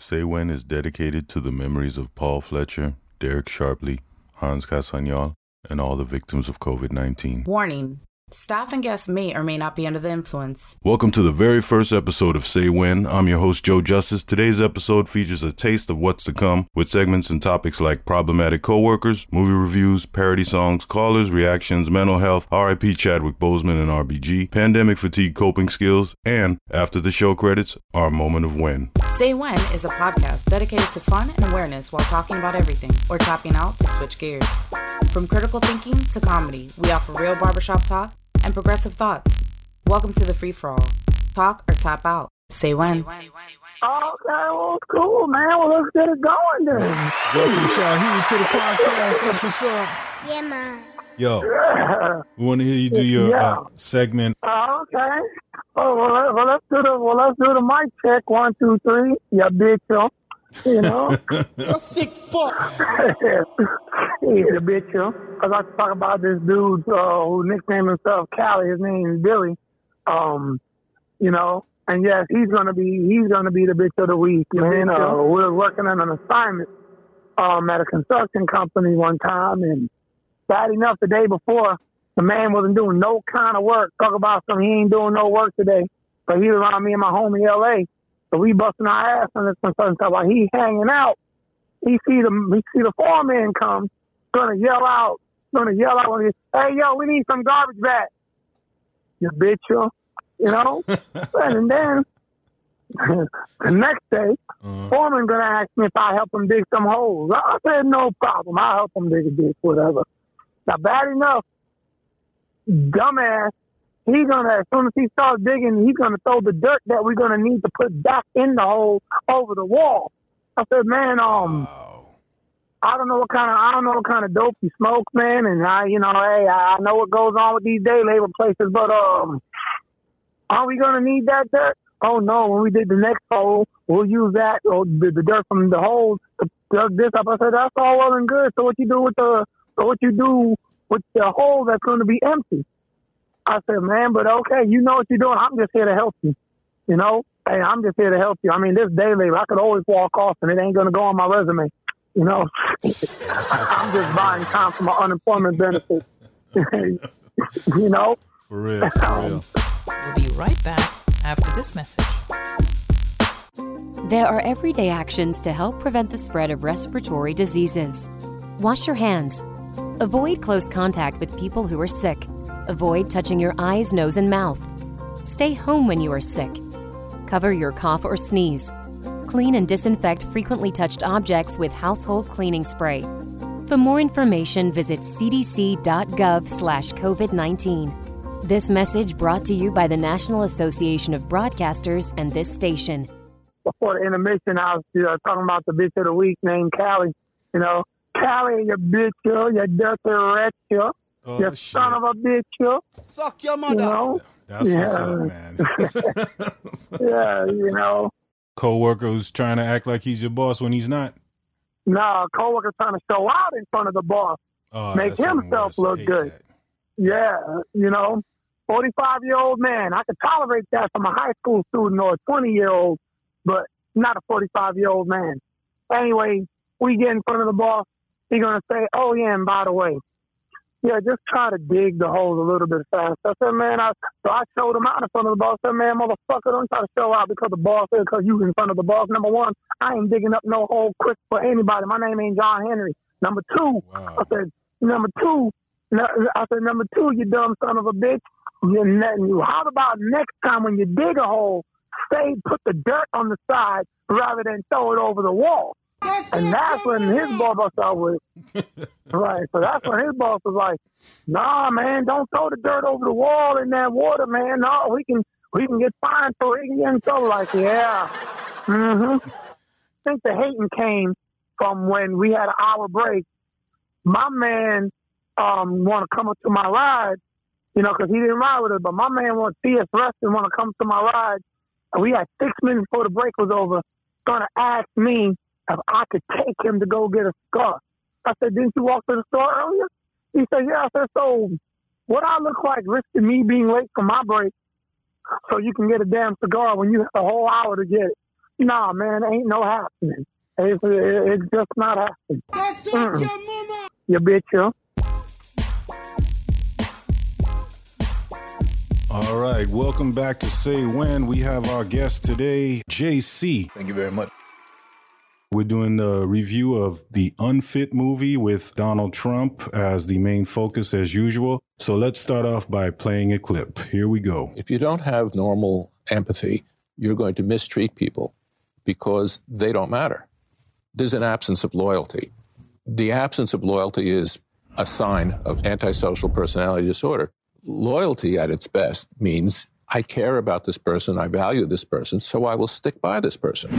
Say When is dedicated to the memories of Paul Fletcher, Derek Sharpley, Hans Castagnol, and all the victims of COVID 19. Warning Staff and guests may or may not be under the influence. Welcome to the very first episode of Say When. I'm your host, Joe Justice. Today's episode features a taste of what's to come with segments and topics like problematic coworkers, movie reviews, parody songs, callers, reactions, mental health, RIP Chadwick Boseman and RBG, pandemic fatigue coping skills, and after the show credits, our moment of when. Say When is a podcast dedicated to fun and awareness while talking about everything or tapping out to switch gears. From critical thinking to comedy, we offer real barbershop talk and progressive thoughts. Welcome to the free for all. Talk or tap out. Say when. Okay, well, cool, man. Well, let's get it going then. Welcome, Shaheed, to the podcast. That's what's up. Yeah, man. Yo, we want to hear you do your Yeah. uh, segment. Oh, okay. Oh, well, let- well, let's do the well, let's do the mic check. One, two, three. Yeah, bitch, yo. You know, sick fuck he's a bitch, yo. I like to talk about this dude uh, who nicknamed himself Cali. His name is Billy. Um, you know, and yes, he's gonna be he's gonna be the bitch of the week, man. Uh, we were working on an assignment um at a construction company one time, and bad enough the day before, the man wasn't doing no kind of work. Talk about some he ain't doing no work today, but he was around me and my home in L.A. So we busting our ass on this construction site while he hanging out. He see the he see the foreman come, gonna yell out, gonna yell out when he, hey yo, we need some garbage back. You bitch, yo. You know? and then the next day, Uh, foreman gonna ask me if I help him dig some holes. I said no problem. I'll help him dig a ditch, whatever. Now bad enough, dumbass, he gonna as soon as he starts digging, he's gonna throw the dirt that we're gonna need to put back in the hole over the wall. I said, man, um, wow. I don't know what kind of I don't know what kind of dope you smoke, man, and I, you know, hey, I know what goes on with these day labor places, but um, are we gonna need that dirt? Oh no, when we did the next hole, we'll use that or the, the dirt from the hole to plug this up. I said that's all well and good. So what you do with the so what you do with the hole that's going to be empty? I said, man, but okay, you know what you're doing. I'm just here to help you. You know, hey, I'm just here to help you. I mean, this day labor, I could always walk off and it ain't going to go on my resume. You know, I'm just buying time for my unemployment benefits. you know, For real, for um, real. We'll be right back after this message. There are everyday actions to help prevent the spread of respiratory diseases. Wash your hands. Avoid close contact with people who are sick. Avoid touching your eyes, nose, and mouth. Stay home when you are sick. Cover your cough or sneeze. Clean and disinfect frequently touched objects with household cleaning spray. For more information, visit cdc.gov/covid19. This message brought to you by the National Association of Broadcasters and this station. before the intermission, I was you know, talking about the bitch of the week named Callie. You know, Callie, your bitch, you, you dirty wretch, Oh, you shit. son of a bitch, you. Suck your You mother. know, That's Yeah. what's up, man. yeah, you know. Coworker who's trying to act like he's your boss when he's not. No, a coworker trying to show out in front of the boss. Oh, Make himself look good. that. Yeah, you know, 45 year old man. I could tolerate that from a high school student or a 20 year old, but not a 45 year old man. Anyway, we get in front of the boss. He's going to say, oh, yeah, and by the way, yeah, just try to dig the holes a little bit faster. I said, man, I, so I showed him out in front of the boss. I said, man, motherfucker, don't try to show out because the boss is, because you in front of the boss. Number one, I ain't digging up no hole quick for anybody. My name ain't John Henry. Number two, Wow. I said, number two, no, I said, number two, you dumb son of a bitch. You're letting you. How about next time when you dig a hole, stay, put the dirt on the side rather than throw it over the wall? And that's when his boss was with. right. So that's when his boss was like, nah, man, don't throw the dirt over the wall in that water, man. No, we can, we can get fined for it. And so like, yeah. Mm-hmm. I think the hating came from when we had an hour break. My man um want to come up to my ride, you know, because he didn't ride with us. But my man want to see us rest and want to come to my ride. And we had six minutes before the break was over. Going to ask me if I could take him to go get a cigar. I said, "Didn't you walk to the store earlier?" He said, "Yeah." I said, "So, what I look like risking me being late for my break, so you can get a damn cigar when you have a whole hour to get it?" Nah, man, ain't no happening. It's, it's just not happening. Mm. You bitch, you. All right, welcome back to Say When. We have our guest today, JC. Thank you very much. We're doing a review of the Unfit movie with Donald Trump as the main focus, as usual. So let's start off by playing a clip. Here we go. If you don't have normal empathy, you're going to mistreat people because they don't matter. There's an absence of loyalty. The absence of loyalty is a sign of antisocial personality disorder. Loyalty at its best means I care about this person, I value this person, so I will stick by this person.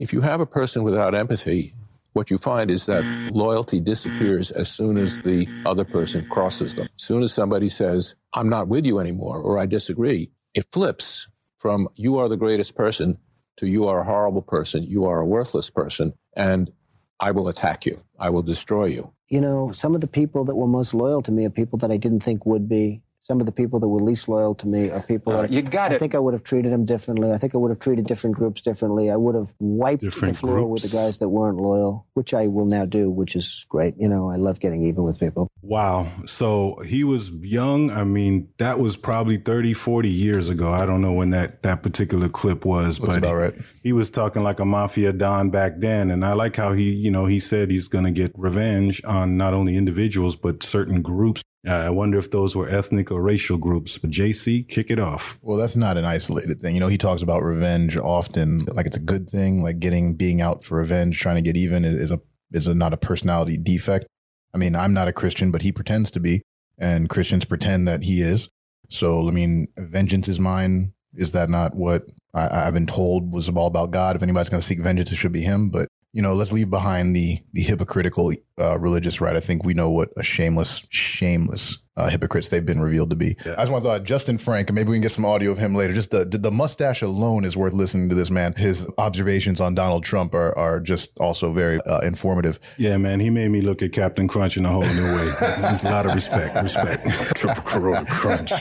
If you have a person without empathy, what you find is that loyalty disappears as soon as the other person crosses them. As soon as somebody says, I'm not with you anymore, or I disagree, it flips from you are the greatest person to you are a horrible person, you are a worthless person, and I will attack you, I will destroy you. You know, some of the people that were most loyal to me are people that I didn't think would be. Some of the people that were least loyal to me are people Uh, that you got I it. think I would have treated them differently. I think I would have treated different groups differently. I would have wiped Different the floor with the guys that weren't loyal, which I will now do, which is great. You know, I love getting even with people. Wow. So he was young. I mean, that was probably 30, 40 years ago. I don't know when that, that particular clip was, Looks but about right. he was talking like a mafia don back then. And I like how he, you know, he said he's going to get revenge on not only individuals, but certain groups. Uh, I wonder if those were ethnic or racial groups. But JC, kick it off. Well, that's not an isolated thing. You know, he talks about revenge often, like it's a good thing, like getting being out for revenge, trying to get even is, a is a, not a personality defect. I mean, I'm not a Christian, but he pretends to be, and Christians pretend that he is. So, I mean, vengeance is mine. Is that not what I, I've been told was all about God? If anybody's going to seek vengeance, it should be him. But you know, let's leave behind the the hypocritical uh, religious right. I think we know what a shameless, shameless uh, hypocrites they've been revealed to be. I just want to thought Justin Frank, and maybe we can get some audio of him later. Just the the mustache alone is worth listening to this man. His observations on Donald Trump are are just also very uh, informative. Yeah, man, he made me look at Captain Crunch in a whole new way. a lot of respect, respect. Triple Corona Crunch.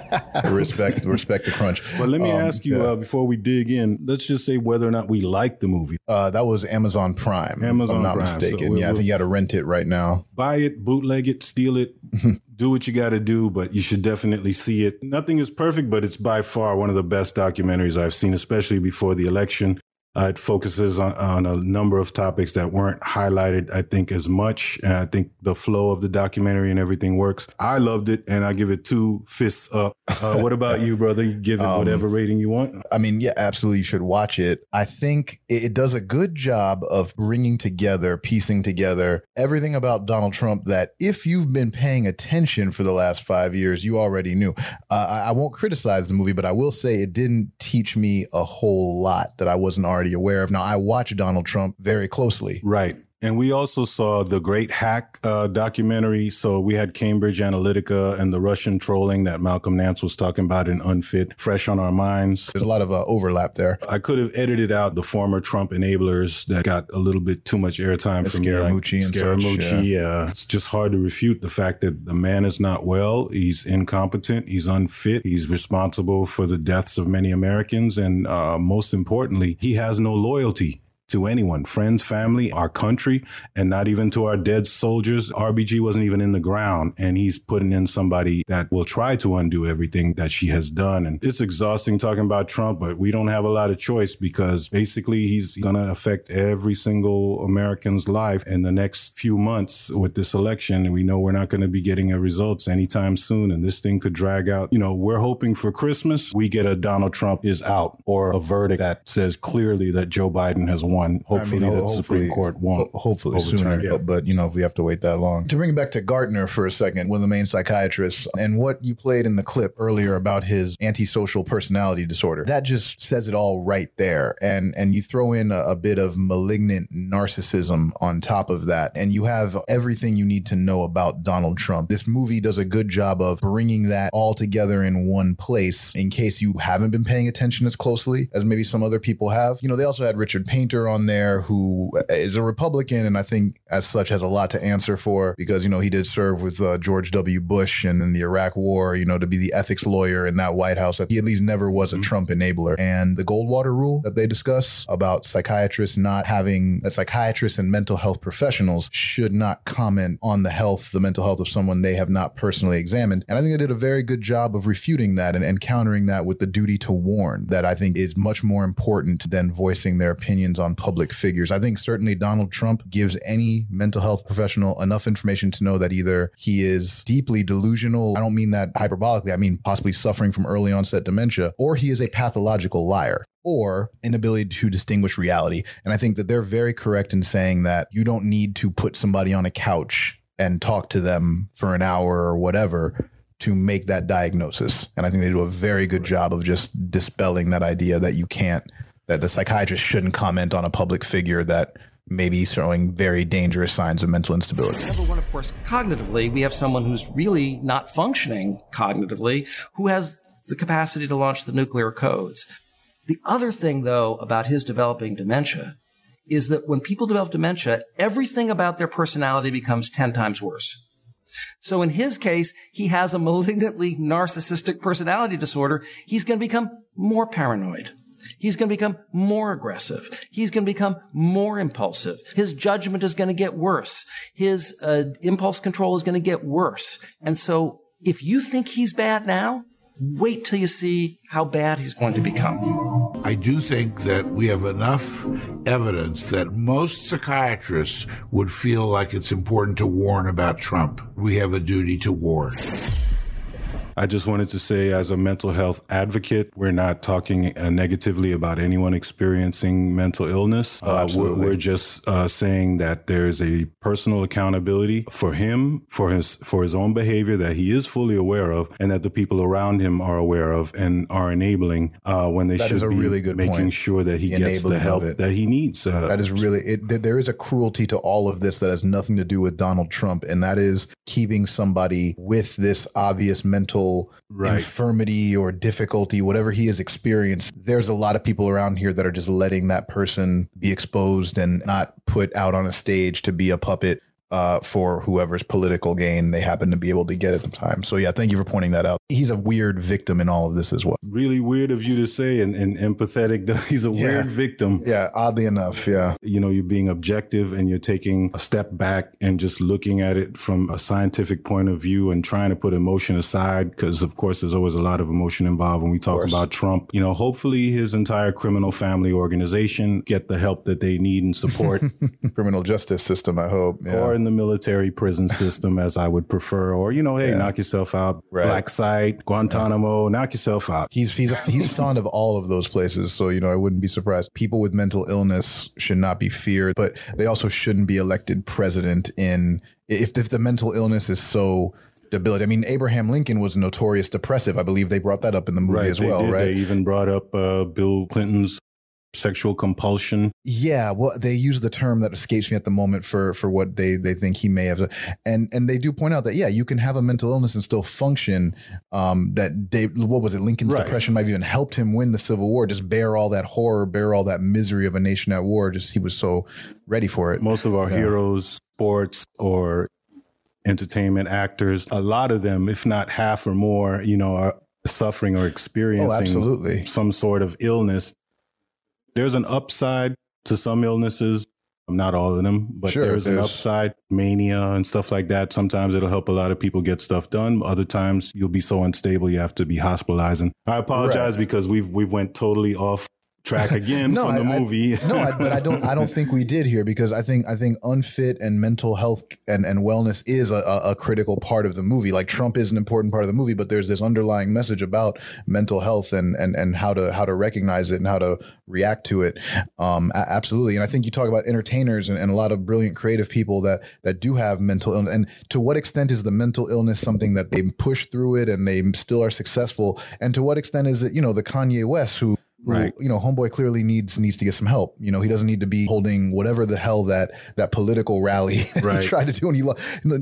respect, respect the crunch. But let me Um, ask you yeah. uh, before we dig in. Let's just say whether or not we like the movie. Uh, that was Amazon Prime. Amazon I'm not Prime. Mistaken. we're- yeah, I think you got to rent it right now. buy it, bootleg it, steal it, do what you got to do, but you should definitely see it. Nothing is perfect, but it's by far one of the best documentaries I've seen, especially before the election. Uh, it focuses on, on a number of topics that weren't highlighted, I think, as much. And I think the flow of the documentary and everything works. I loved it, and I give it two fists up. Uh, what about you, brother? You give it Um, whatever rating you want. I mean, yeah, absolutely. You should watch it. I think it does a good job of bringing together, piecing together everything about Donald Trump that if you've been paying attention for the last five years, you already knew. Uh, I, I won't criticize the movie, but I will say it didn't teach me a whole lot that I wasn't already aware of. Now, I watch Donald Trump very closely. Right. And we also saw the Great Hack uh, documentary. So we had Cambridge Analytica and the Russian trolling that Malcolm Nance was talking about in Unfit, fresh on our minds. There's a lot of uh, overlap there. I could have edited out the former Trump enablers that got a little bit too much airtime from for me. like Scaramucci and such, Scaramucci, yeah. It's just hard to refute the fact that the man is not well. He's incompetent. He's unfit. He's responsible for the deaths of many Americans. And uh, most importantly, he has no loyalty to anyone, friends, family, our country, and not even to our dead soldiers. RBG wasn't even in the ground, and he's putting in somebody that will try to undo everything that she has done. And it's exhausting talking about Trump, but we don't have a lot of choice because basically he's going to affect every single American's life in the next few months with this election. And we know we're not going to be getting a results anytime soon, and this thing could drag out. You know, we're hoping for Christmas we get a Donald Trump is out or a verdict that says clearly that Joe Biden has won. Hopefully, I mean, the Supreme Court won't. ho- Hopefully sooner, it. but, but you know, if we have to wait that long. To bring it back to Gartner for a second, one of the main psychiatrists, and what you played in the clip earlier about his antisocial personality disorder, that just says it all right there. And and you throw in a, a bit of malignant narcissism on top of that, and you have everything you need to know about Donald Trump. This movie does a good job of bringing that all together in one place. In case you haven't been paying attention as closely as maybe some other people have, you know, they also had Richard Painter on there who is a Republican and I think as such has a lot to answer for because, you know, he did serve with uh, George W. Bush and in the Iraq war, you know, to be the ethics lawyer in that White House. He at least never was a mm-hmm. Trump enabler. And the Goldwater rule that they discuss about psychiatrists not having a psychiatrist and mental health professionals should not comment on the health, the mental health of someone they have not personally examined. And I think they did a very good job of refuting that and, and countering that with the duty to warn that I think is much more important than voicing their opinions on public figures. I think certainly Donald Trump gives any mental health professional enough information to know that either he is deeply delusional, I don't mean that hyperbolically, I mean possibly suffering from early onset dementia, or he is a pathological liar or inability to distinguish reality. And I think that they're very correct in saying that you don't need to put somebody on a couch and talk to them for an hour or whatever to make that diagnosis. And I think they do a very good job of just dispelling that idea that you can't, that the psychiatrist shouldn't comment on a public figure that may be showing very dangerous signs of mental instability. Number one, of course, cognitively, we have someone who's really not functioning cognitively, who has the capacity to launch the nuclear codes. The other thing, though, about his developing dementia is that when people develop dementia, everything about their personality becomes 10 times worse. So in his case, he has a malignantly narcissistic personality disorder. He's going to become more paranoid. He's going to become more aggressive. He's going to become more impulsive. His judgment is going to get worse. His uh, impulse control is going to get worse. And so if you think he's bad now, wait till you see how bad he's going to become. I do think that we have enough evidence that most psychiatrists would feel like it's important to warn about Trump. We have a duty to warn. I just wanted to say, as a mental health advocate, we're not talking uh, negatively about anyone experiencing mental illness. Oh, uh, we're, we're, just uh, saying that there's a personal accountability for him, for his for his own behavior that he is fully aware of, and that the people around him are aware of and are enabling uh, when they that should be really good making point. sure that he gets the help that he needs. Uh, that is really it. There is a cruelty to all of this that has nothing to do with Donald Trump, and that is keeping somebody with this obvious mental right. infirmity or difficulty, whatever he has experienced, there's a lot of people around here that are just letting that person be exposed and not put out on a stage to be a puppet uh, for whoever's political gain they happen to be able to get at the time. So yeah, thank you for pointing that out. He's a weird victim in all of this as well. Really weird of you to say and, and empathetic. He's a yeah. weird victim. Yeah, oddly enough, yeah. You know, you're being objective and you're taking a step back and just looking at it from a scientific point of view and trying to put emotion aside because of course there's always a lot of emotion involved when we talk about Trump. You know, hopefully his entire criminal family organization get the help that they need and support. criminal justice system, I hope. Yeah. Or in the military prison system as I would prefer, or you know, hey, yeah. knock yourself out. Right. Black site, Guantanamo, yeah. knock yourself out. He's he's a, he's fond of all of those places, so you know, I wouldn't be surprised. People with mental illness should not be feared, but they also shouldn't be elected president in if if the mental illness is so debility. I mean, Abraham Lincoln was notorious depressive. I believe they brought that up in the movie right, as well, did. right? They even brought up uh, Bill Clinton's sexual compulsion. Yeah, well, they use the term that escapes me at the moment for for what they they think he may have, and and they do point out that yeah, you can have a mental illness and still function. Um, that Dave, what was it? Lincoln's right. depression might have even helped him win the Civil War. Just bear all that horror, bear all that misery of a nation at war. Just he was so ready for it. Most of our yeah. heroes, sports or entertainment actors, a lot of them, if not half or more, you know, are suffering or experiencing oh, absolutely. some sort of illness there's an upside to some illnesses. Not all of them, but sure, there's, there's an upside, mania and stuff like that. Sometimes it'll help a lot of people get stuff done. Other times you'll be so unstable you have to be hospitalizing. I apologize right. because we've we've went totally off track again no, from the I, movie. I, no, I, but I don't. I don't think we did here because I think I think unfit and mental health and, and wellness is a, a, critical part of the movie. Like Trump is an important part of the movie, but there's this underlying message about mental health and and and how to how to recognize it and how to react to it. Um, absolutely. And I think you talk about entertainers and, and a lot of brilliant creative people that that do have mental illness. And to what extent is the mental illness something that they push through it and they still are successful? And to what extent is it you know the Kanye West who who, Right. you know, homeboy clearly needs needs to get some help. You know, he doesn't need to be holding whatever the hell that that political rally Right. he tried to do and he lo-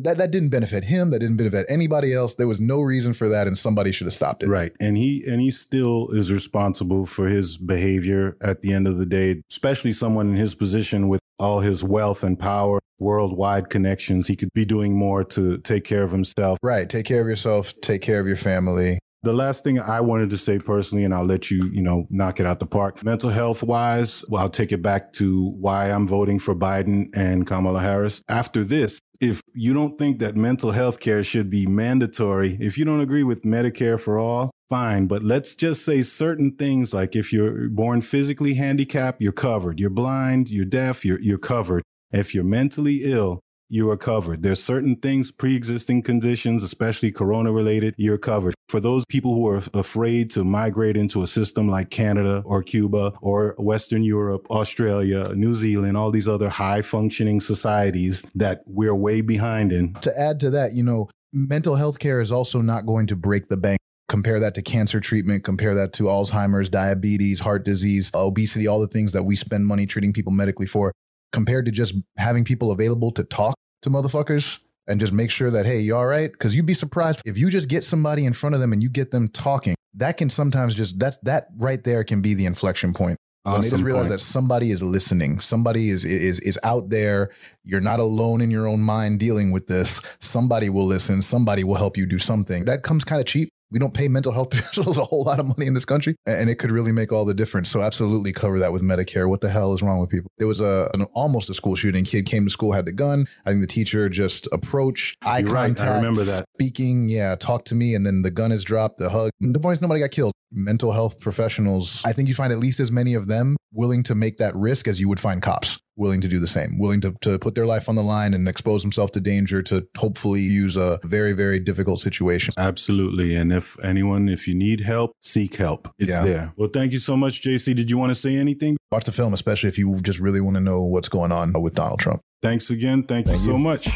that that didn't benefit him. That didn't benefit anybody else. There was no reason for that, and somebody should have stopped it. Right. And he and he still is responsible for his behavior at the end of the day, especially someone in his position with all his wealth and power, worldwide connections. He could be doing more to take care of himself. Right. Take care of yourself. Take care of your family. The last thing I wanted to say personally, and I'll let you, you know, knock it out the park. Mental health wise, well, I'll take it back to why I'm voting for Biden and Kamala Harris. After this, if you don't think that mental health care should be mandatory, if you don't agree with Medicare for all, fine. But let's just say certain things like if you're born physically handicapped, you're covered. You're blind, you're deaf, you're, you're covered. If you're mentally ill, you are covered. There's certain things, pre-existing conditions, especially corona related, you're covered. For those people who are afraid to migrate into a system like Canada or Cuba or Western Europe, Australia, New Zealand, all these other high functioning societies that we're way behind in. To add to that, you know, mental health care is also not going to break the bank. Compare that to cancer treatment, compare that to Alzheimer's, diabetes, heart disease, obesity, all the things that we spend money treating people medically for, compared to just having people available to talk to motherfuckers and just make sure that, hey, you all right? Because you'd be surprised if you just get somebody in front of them and you get them talking, that can sometimes just, that's, that right there can be the inflection point. When they just realize point. that somebody is listening, somebody is is is out there. You're not alone in your own mind dealing with this. Somebody will listen. Somebody will help you do something. That comes kind of cheap. We don't pay mental health professionals a whole lot of money in this country, and it could really make all the difference. So absolutely cover that with Medicare. What the hell is wrong with people? There was a an, almost a school shooting. Kid came to school, had the gun. I think the teacher just approached, eye You're right. I contact. remember that. Speaking, yeah, talk to me, and then the gun is dropped. The hug. The point is, nobody got killed. Mental health professionals. I think you find at least as many of them willing to make that risk as you would find cops willing to do the same, willing to, to put their life on the line and expose themselves to danger to hopefully use a very, very difficult situation. Absolutely. And if anyone, if you need help, seek help. It's Yeah. there. Well, thank you so much, JC. Did you want to say anything? Watch the film, especially if you just really want to know what's going on with Donald Trump. Thanks again. Thank, Thank you so much.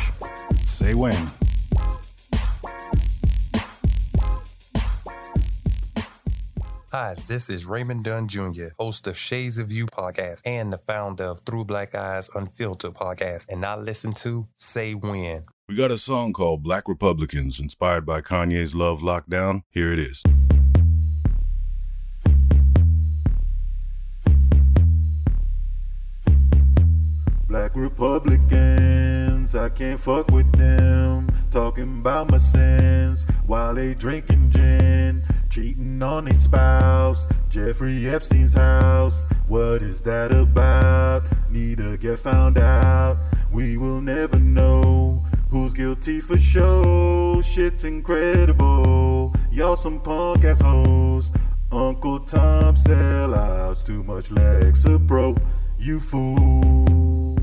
Say when. Hi, this is Raymond Dunn Jr., host of Shades of You podcast and the founder of Through Black Eyes Unfiltered podcast. And I listen to Say When. We got a song called Black Republicans, inspired by Kanye's Love Lockdown. Here it is. Black Republicans, I can't fuck with them. Talking about my sins while they drinking gin. Cheating on his spouse, Jeffrey Epstein's house. What is that about? Need to get found out. We will never know who's guilty for sure. Shit's incredible. Y'all some punk assholes. Uncle Tom sellouts. Too much Lexapro. You fools.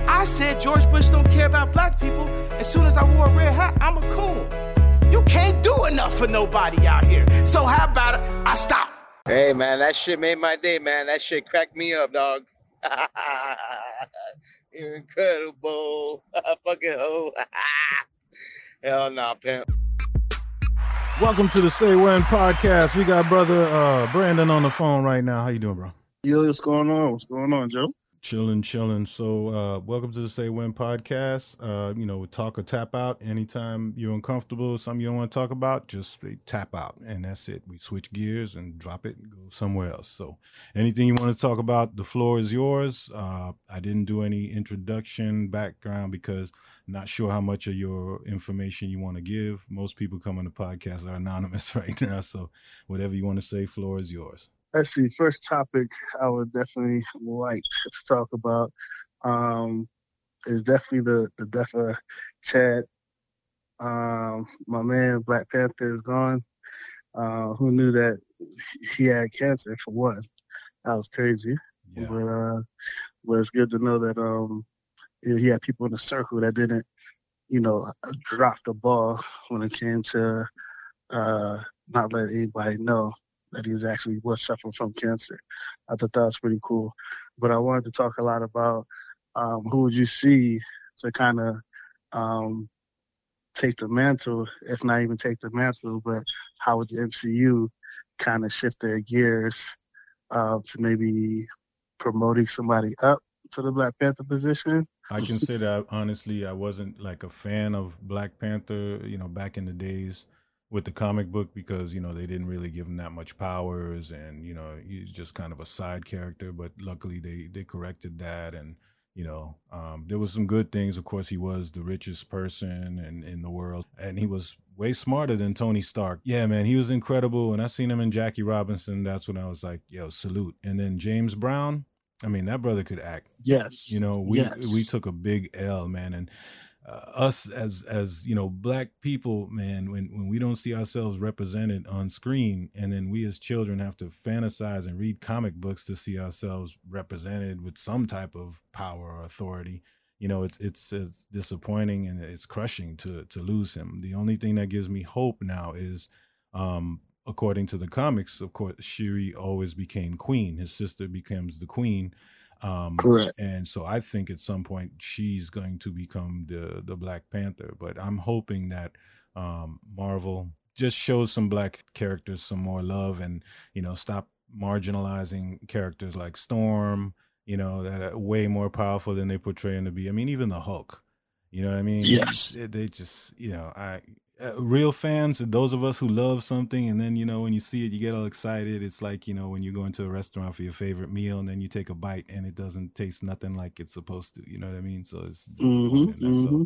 I said George Bush don't care about black people. As soon as I wore a red hat, I'm a coon. You can't do enough for nobody out here. So how about it? I stop. Hey man, that shit made my day, man. That shit cracked me up, dog. You're incredible. Fucking hoe. Hell nah, pimp. Welcome to the Say When podcast. We got brother uh, Brandon on the phone right now. How you doing, bro? Yo, what's going on? What's going on, Joe? Chilling, chilling. So, uh, welcome to the Say When podcast. Uh, you know, talk or tap out. Anytime you're uncomfortable, something you don't want to talk about, just tap out, and that's it. We switch gears and drop it and go somewhere else. So, anything you want to talk about, the floor is yours. Uh, I didn't do any introduction background because not sure how much of your information you want to give. Most people come on the podcast are anonymous right now, so whatever you want to say, floor is yours. Let's see. First topic I would definitely like to talk about um, is definitely the the death of Chad. Um, my man Black Panther is gone. Uh, who knew that he had cancer for one? That was crazy. But uh, but it's good to know that um, he had people in the circle that didn't, you know, drop the ball when it came to uh, not let anybody know that he was actually was suffering from cancer. I thought that was pretty cool. But I wanted to talk a lot about um, who would you see to kind of um, take the mantle, if not even take the mantle, but how would the MCU kind of shift their gears uh, to maybe promoting somebody up to the Black Panther position. I can say that honestly, I wasn't like a fan of Black Panther, you know, back in the days with the comic book because you know they didn't really give him that much powers and you know he's just kind of a side character but luckily they they corrected that and you know um, there was some good things. Of course he was the richest person in, in the world and he was way smarter than tony stark. Yeah man he was incredible. And i seen him in jackie robinson that's when i was like yo salute. And then james brown i mean that brother could act. Yes. You know we yes. we took a big l man and us as as you know black people man when when we don't see ourselves represented on screen and then we as children have to fantasize and read comic books to see ourselves represented with some type of power or authority you know it's it's it's disappointing and it's crushing to to lose him. The only thing that gives me hope now is um according to the comics of course Shuri always became queen. His sister becomes the queen um, Correct. And so I think at some point she's going to become the the Black Panther. But I'm hoping that um, Marvel just shows some black characters some more love and you know stop marginalizing characters like Storm. You know that are way more powerful than they portray them to be. I mean, even the Hulk. You know what I mean? Yes. They, just you know I real fans those of us who love something and then you know when you see it you get all excited it's like you know when you go into a restaurant for your favorite meal and then you take a bite and it doesn't taste nothing like it's supposed to you know what i mean so it's hmm hmm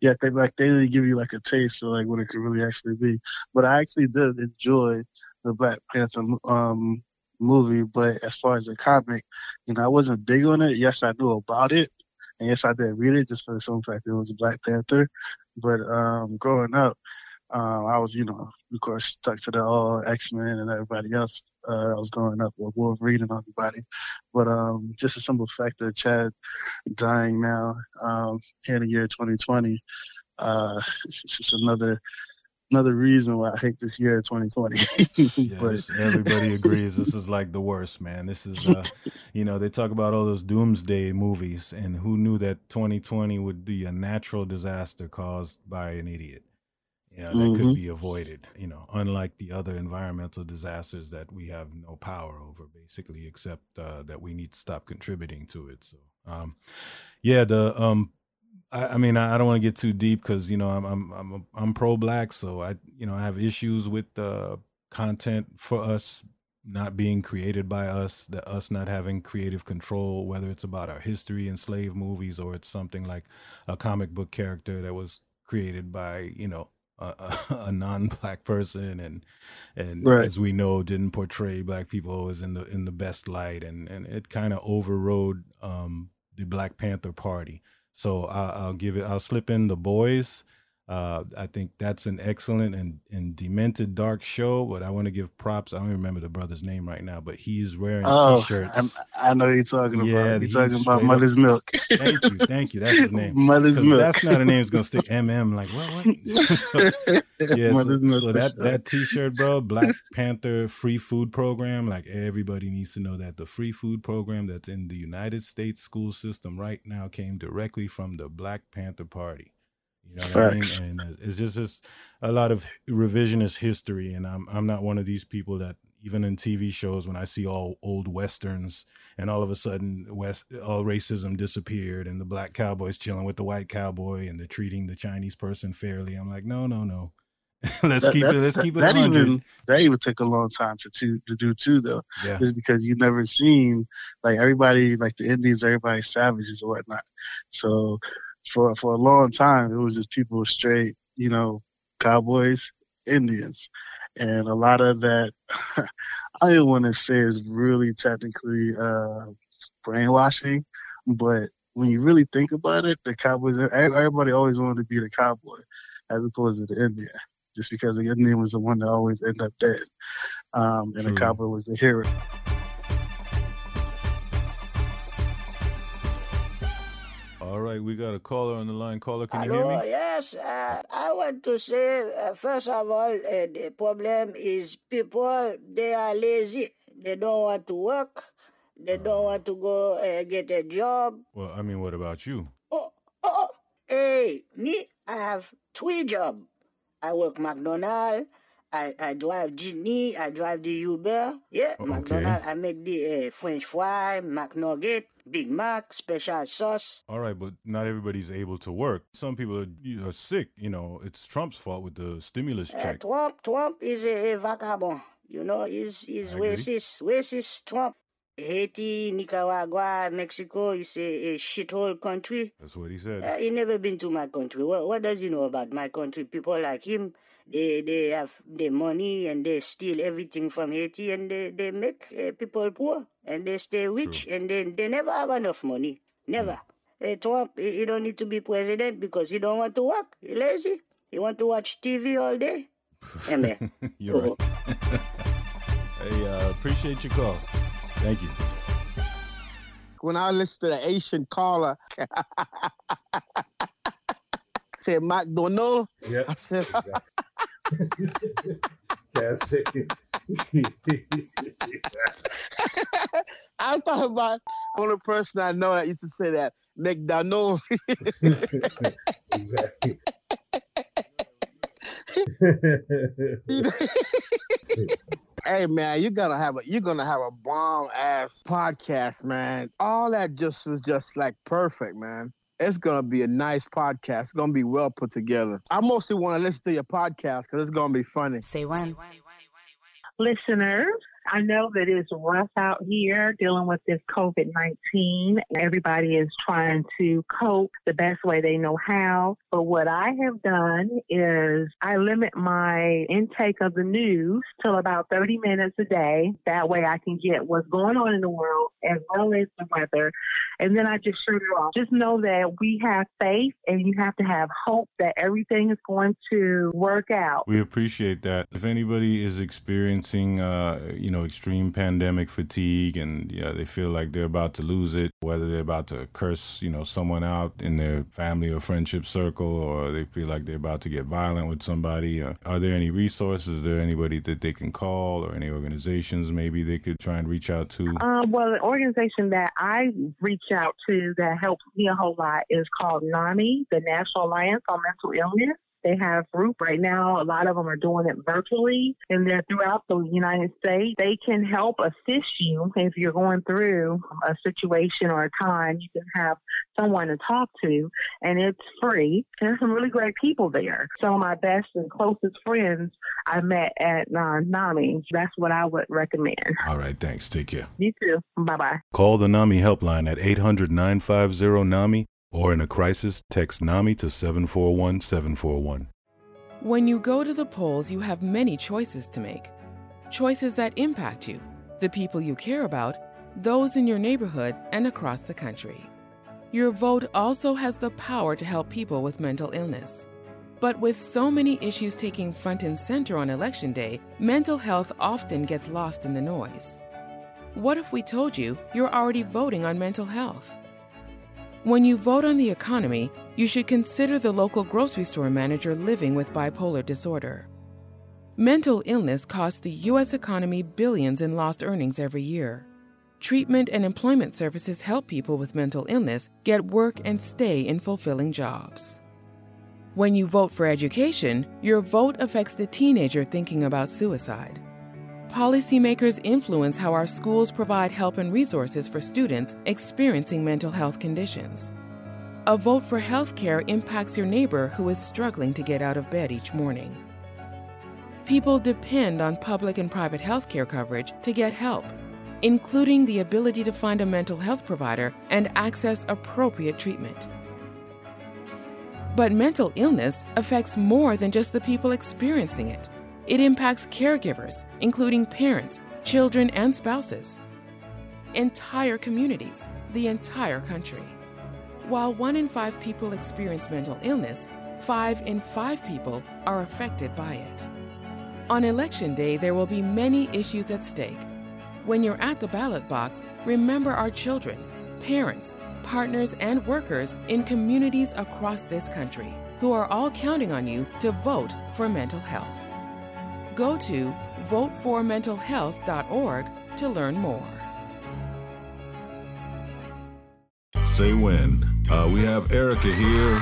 Yeah, they like they didn't give you like a taste of like what it could really actually be. But I actually did enjoy the Black Panther um movie. But as far as the comic, you know, I wasn't big on it. Yes, I knew about it, and yes, I did read it just for the simple fact that it was a Black Panther. But um, growing up, um, I was, you know, of course, stuck to the all X Men and everybody else. Uh, I was growing up with Wolverine and everybody. But um, just a simple fact that Chad dying now um, here in the year 2020, uh, it's just another another reason why I hate this year 2020. yeah, but this- everybody agrees this is like the worst, man. This is, uh, you know, they talk about all those doomsday movies, and who knew that 2020 would be a natural disaster caused by an idiot? You know, that could Mhm. be avoided. You know, unlike the other environmental disasters that we have no power over, basically, except uh, that we need to stop contributing to it. So, um, yeah, the um, I, I mean, I, I don't want to get too deep because you know I'm I'm I'm I'm pro black, so I you know I have issues with the content for us not being created by us, that us not having creative control, whether it's about our history and slave movies or it's something like a comic book character that was created by you know a, a, non-black person and and Right. as we know didn't portray black people always in the in the best light and and it kind of overrode um the Black Panther Party. So I'll, I'll give it. I'll slip in the boys. Uh, I think that's an excellent and, and demented dark show. But I want to give props. I don't remember the brother's name right now, but he's wearing oh, t-shirts. I'm, I know you're talking about. Yeah, you're he's talking about straight up- Mother's Milk. Thank you, thank you. That's his name. Mother's Milk. That's not a name. It's gonna stick. MM. Like what? What? So, yeah. So, Milk so that sure. that T-shirt, bro. Black Panther free food program. Like everybody needs to know that the free food program that's in the United States school system right now came directly from the Black Panther Party. You know what Facts. I mean? And it's just just a lot of revisionist history. And I'm I'm not one of these people that even in TV shows when I see all old westerns and all of a sudden West all racism disappeared and the black cowboys chilling with the white cowboy and they're treating the Chinese person fairly. I'm like, no, no, no. let's That- keep that- it. Let's that- keep it. That 100. even that even took a long time to to, to do too, though. Yeah. Just because you never seen like everybody, like the Indians, everybody savages or whatnot. So for for a long time, it was just people straight, you know, cowboys, Indians, and a lot of that. I don't want to say is really technically uh, brainwashing, but when you really think about it, the cowboys, everybody always wanted to be the cowboy as opposed to the Indian just because the Indian was the one that always ended up dead, um, and True. the cowboy was the hero. All right, we got a caller on the line. Caller, can you hear me? yes. Uh, I want to say, uh, first of all, uh, the problem is people, they are lazy. They don't want to work. They don't want to go uh, get a job. Well, I mean, what about you? Oh, oh, hey, me, I have three jobs. I work McDonald's, I, I drive Jeepney, I drive the Uber. Yeah, McDonald's, I make the uh, French fry, McNugget, Big Mac, special sauce. All right, but not everybody's able to work. Some people are, are sick. You know, it's Trump's fault with the stimulus Uh, check. Trump, Trump is a, a vagabond. You know, he's, he's racist. Racist Trump. Haiti, Nicaragua, Mexico is a, a shithole country. That's what he said. Uh, he never been to my country. What, what does he know about my country? People like him, they they have the money and they steal everything from Haiti and they, they make uh, people poor and they stay rich and then they never have enough money. Never. Uh, Trump, he, he don't need to be president because he don't want to work. He lazy. He want to watch TV all day. Yeah, man. You're right. hey, uh, appreciate your call. Thank you. when I listen to the Asian caller say McDonald, Yeah, I said, I thought about the only person I know that used to say that McDonald. exactly. hey man, you're gonna have a you're gonna have a bomb ass podcast, man. All that just was just like perfect, man. It's gonna be a nice podcast. It's gonna be well put together. I mostly want to listen to your podcast because it's gonna be funny. Say when. listeners. I know that it's rough out here dealing with this COVID 19. Everybody is trying to cope the best way they know how. But what I have done is I limit my intake of the news till about 30 minutes a day. That way I can get what's going on in the world as well as the weather. And then I just shut it off. Just know that we have faith and you have to have hope that everything is going to work out. We appreciate that. If anybody is experiencing, uh, you know, extreme pandemic fatigue and yeah, they feel like they're about to lose it, whether they're about to curse, you know, someone out in their family or friendship circle, or they feel like they're about to get violent with somebody, uh, are there any resources? Is there anybody that they can call, or any organizations maybe they could try and reach out to? Um, well, the organization that I reach out to that helps me a whole lot is called NAMI, the National Alliance on Mental Illness. They have group right now. A lot of them are doing it virtually, and they're throughout the United States. They can help assist you if you're going through a situation or a time. You can have someone to talk to, and it's free. And there's some really great people there. Some of my best and closest friends I met at uh, NAMI. That's what I would recommend. All right, thanks. Take care. You too. Bye bye. Call the NAMI helpline at 800 950 NAMI or in a crisis, text NAMI to 741 741. When you go to the polls, you have many choices to make. Choices that impact you, the people you care about, those in your neighborhood, and across the country. Your vote also has the power to help people with mental illness. But with so many issues taking front and center on Election Day, mental health often gets lost in the noise. What if we told you you're already voting on mental health? When you vote on the economy, you should consider the local grocery store manager living with bipolar disorder. Mental illness costs the U.S. economy billions in lost earnings every year. Treatment and employment services help people with mental illness get work and stay in fulfilling jobs. When you vote for education, your vote affects the teenager thinking about suicide. Policymakers influence how our schools provide help and resources for students experiencing mental health conditions. A vote for health care impacts your neighbor who is struggling to get out of bed each morning. People depend on public and private health care coverage to get help, including the ability to find a mental health provider and access appropriate treatment. But mental illness affects more than just the people experiencing it. It impacts caregivers, including parents, children, and spouses, entire communities, the entire country. While one in five people experience mental illness, five in five people are affected by it. On election day, there will be many issues at stake. When you're at the ballot box, remember our children, parents, partners, and workers in communities across this country who are all counting on you to vote for mental health. Go to voteformentalhealth.org to learn more. Say when. Uh, we have Erica here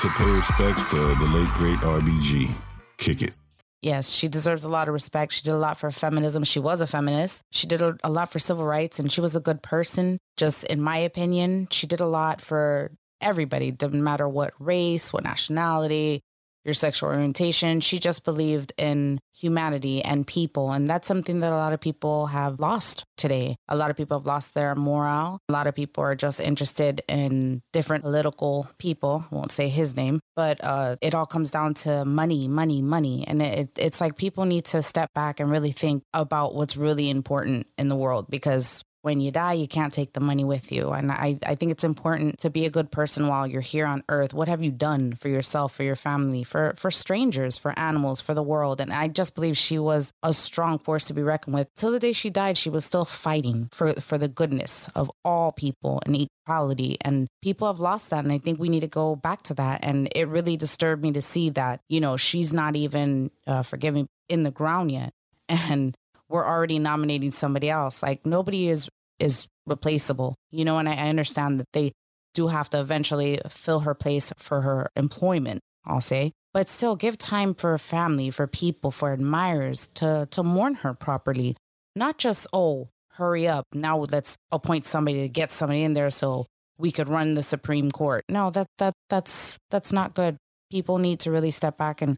to pay respects to the late, great RBG. Kick it. Yes, she deserves a lot of respect. She did a lot for feminism. She was a feminist. She did a, a lot for civil rights and she was a good person. Just in my opinion, she did a lot for everybody, didn't matter what race, what nationality, your sexual orientation. She just believed in humanity and people. And that's something that a lot of people have lost today. A lot of people have lost their morale. A lot of people are just interested in different political people. I won't say his name, but uh, it all comes down to money, money, money. And it, it's like people need to step back and really think about what's really important in the world because when you die, you can't take the money with you. And I, I think it's important to be a good person while you're here on earth. What have you done for yourself, for your family, for, for strangers, for animals, for the world? And I just believe she was a strong force to be reckoned with. Till the day she died, she was still fighting for, for the goodness of all people and equality. And people have lost that. And I think we need to go back to that. And it really disturbed me to see that, you know, she's not even, uh, forgive me, in the ground yet. And we're already nominating somebody else. Like nobody is is replaceable, you know. And I, I understand that they do have to eventually fill her place for her employment. I'll say, but still give time for family, for people, for admirers to to mourn her properly. Not just oh, hurry up now. Let's appoint somebody to get somebody in there so we could run the Supreme Court. No, that that that's that's not good. People need to really step back and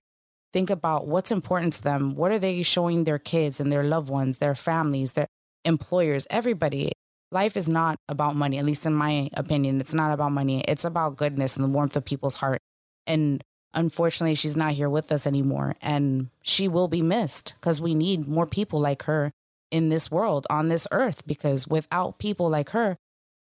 think about what's important to them. What are they showing their kids and their loved ones, their families, their employers, everybody? Life is not about money, at least in my opinion. It's not about money. It's about goodness and the warmth of people's heart. And unfortunately, she's not here with us anymore. And she will be missed because we need more people like her in this world, on this earth, because without people like her,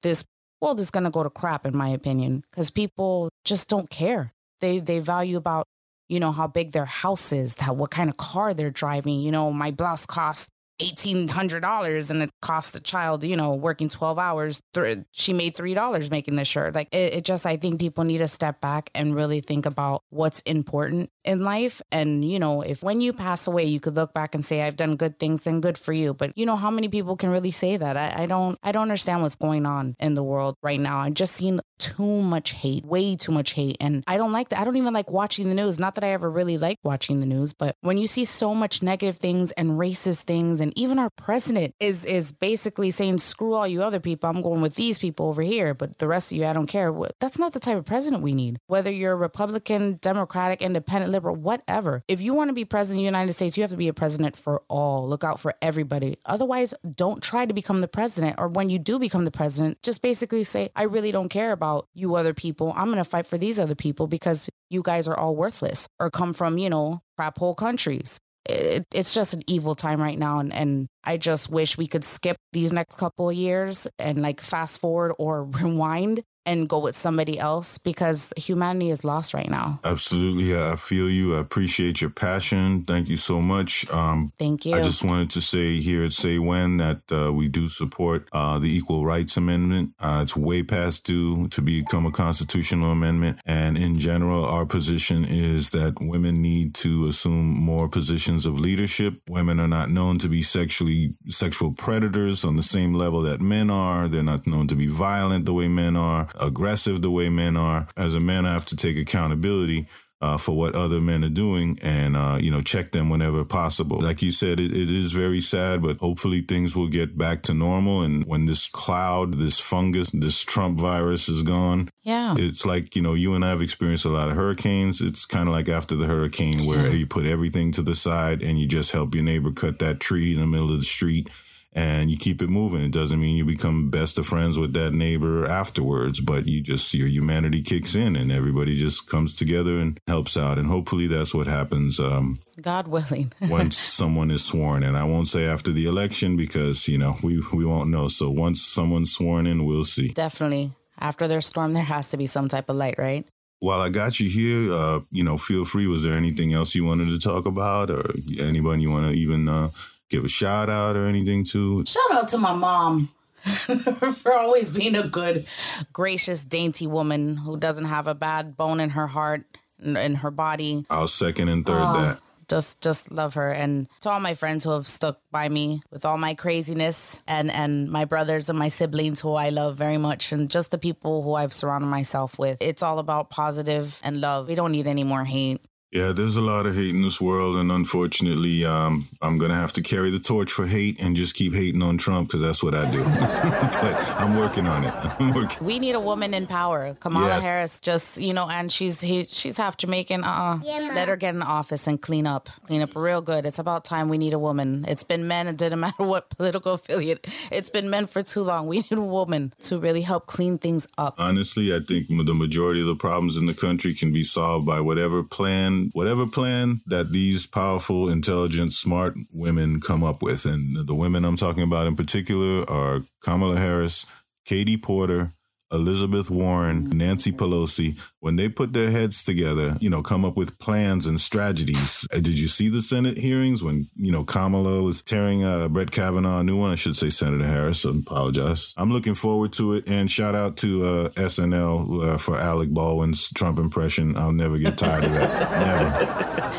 this world is going to go to crap, in my opinion, because people just don't care. They, they value about you know, how big their house is, that what kind of car they're driving. You know, my blouse costs $1,800 and it cost a child, you know, working 12 hours. Th- she made $3 making this shirt. Like it, it just, I think people need to step back and really think about what's important in life. And, you know, if when you pass away, you could look back and say, I've done good things, then good for you. But, you know, how many people can really say that? I, I don't, I don't understand what's going on in the world right now. I've just seen too much hate, way too much hate. And I don't like that. I don't even like watching the news. Not that I ever really like watching the news, but when you see so much negative things and racist things, and even our president is is basically saying, screw all you other people, I'm going with these people over here, but the rest of you, I don't care. That's not the type of president we need. Whether you're Republican, Democratic, Independent, liberal, whatever. If you want to be president of the United States, you have to be a president for all. Look out for everybody. Otherwise, don't try to become the president. Or when you do become the president, just basically say, I really don't care about you other people. I'm going to fight for these other people because you guys are all worthless or come from, you know, crap hole countries. It, it's just an evil time right now. And, and I just wish we could skip these next couple of years and like fast forward or rewind and go with somebody else because humanity is lost right now. Absolutely. I feel you. I appreciate your passion. Thank you so much. Um, Thank you. I just wanted to say here at Say When that uh, we do support uh, the Equal Rights Amendment. Uh, it's way past due to become a constitutional amendment. And in general, our position is that women need to assume more positions of leadership. Women are not known to be sexually sexual predators on the same level that men are. They're not known to be violent the way men are aggressive the way men are. As a man, I have to take accountability uh, for what other men are doing and, uh, you know, check them whenever possible. Like you said, it, it is very sad, but hopefully things will get back to normal. And when this cloud, this fungus, this Trump virus is gone, yeah, it's like, you know, you and I have experienced a lot of hurricanes. It's kind of like after the hurricane where you put everything to the side and you just help your neighbor cut that tree in the middle of the street and you keep it moving. It doesn't mean you become best of friends with that neighbor afterwards, but you just your humanity kicks in and everybody just comes together and helps out. And hopefully that's what happens. Um, God willing. once someone is sworn in, I won't say after the election because you know we we won't know. So once someone's sworn in, we'll see. Definitely. After their storm, there has to be some type of light, right? While I got you here, uh, you know, feel free. Was there anything else you wanted to talk about, or anyone you want to even uh, give a shout out or anything to? Shout out to my mom for always being a good, gracious, dainty woman who doesn't have a bad bone in her heart and in her body. I'll second and third Oh, that. Just just love her and to all my friends who have stuck by me with all my craziness and and my brothers and my siblings who I love very much and just the people who I've surrounded myself with. It's all about positive and love. We don't need any more hate. Yeah, there's a lot of hate in this world, and unfortunately, um, I'm gonna have to carry the torch for hate and just keep hating on Trump because that's what I do. but I'm working on it. I'm working. We need a woman in power. Kamala Yeah. Harris just, you know, and she's he, she's half Jamaican. Uh, uh let her get in office and clean up, clean up real good. It's about time we need a woman. It's been men. It didn't matter what political affiliate. It's been men for too long. We need a woman to really help clean things up. Honestly, I think the majority of the problems in the country can be solved by whatever plan, whatever plan that these powerful, intelligent, smart women come up with. And the women I'm talking about in particular are Kamala Harris, Katie Porter, Elizabeth Warren, Nancy Pelosi. When they put their heads together, you know, come up with plans and strategies. Uh, Did you see the Senate hearings when, you know, Kamala was tearing uh, Brett Kavanaugh a new one? I should say Senator Harris. I apologize. I'm looking forward to it. And shout out to uh, SNL uh, for Alec Baldwin's Trump impression. I'll never get tired of that. never.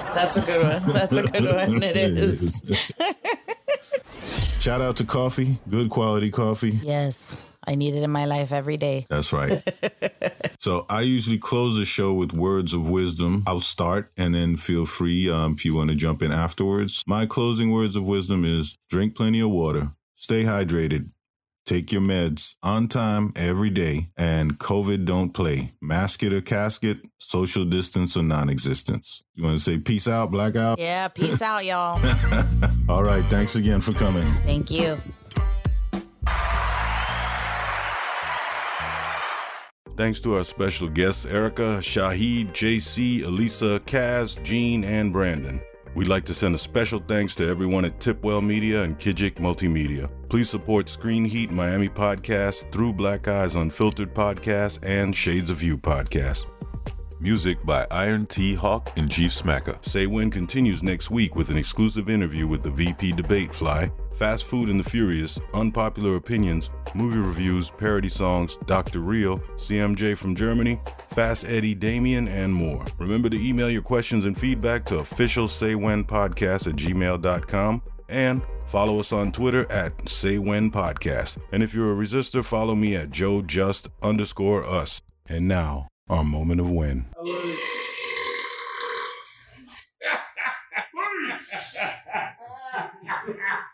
That's a good one. That's a good one. It is. Shout out to coffee, good quality coffee. yes, I need it in my life every day. That's right. so I usually close the show with words of wisdom. I'll start and then feel free um, if you want to jump in afterwards. My closing words of wisdom is drink plenty of water, stay hydrated, take your meds on time every day, and COVID don't play. Mask it or casket, social distance or non existence. You want to say peace out, blackout? Yeah, peace out, y'all. All right. Thanks again for coming. Thank you. Thanks to our special guests, Erica, Shahid, JC, Elisa, Kaz, Jean, and Brandon. We'd like to send a special thanks to everyone at Tipwell Media and Kijik Multimedia. Please support Screen Heat Miami Podcast, Through Black Eyes Unfiltered Podcast, and Shades of You Podcast. Music by Iron T Hawk and Chief Smacker. Say When continues next week with an exclusive interview with the VP Debate Fly, Fast Food and the Furious, Unpopular Opinions, Movie Reviews, Parody Songs, Dr. Real, CMJ from Germany, Fast Eddie, Damien, and more. Remember to email your questions and feedback to official saywhenpodcast at gmail.com and follow us on Twitter at saywhenpodcast. And if you're a resistor, follow me at joejust underscore us. And now, our moment of win.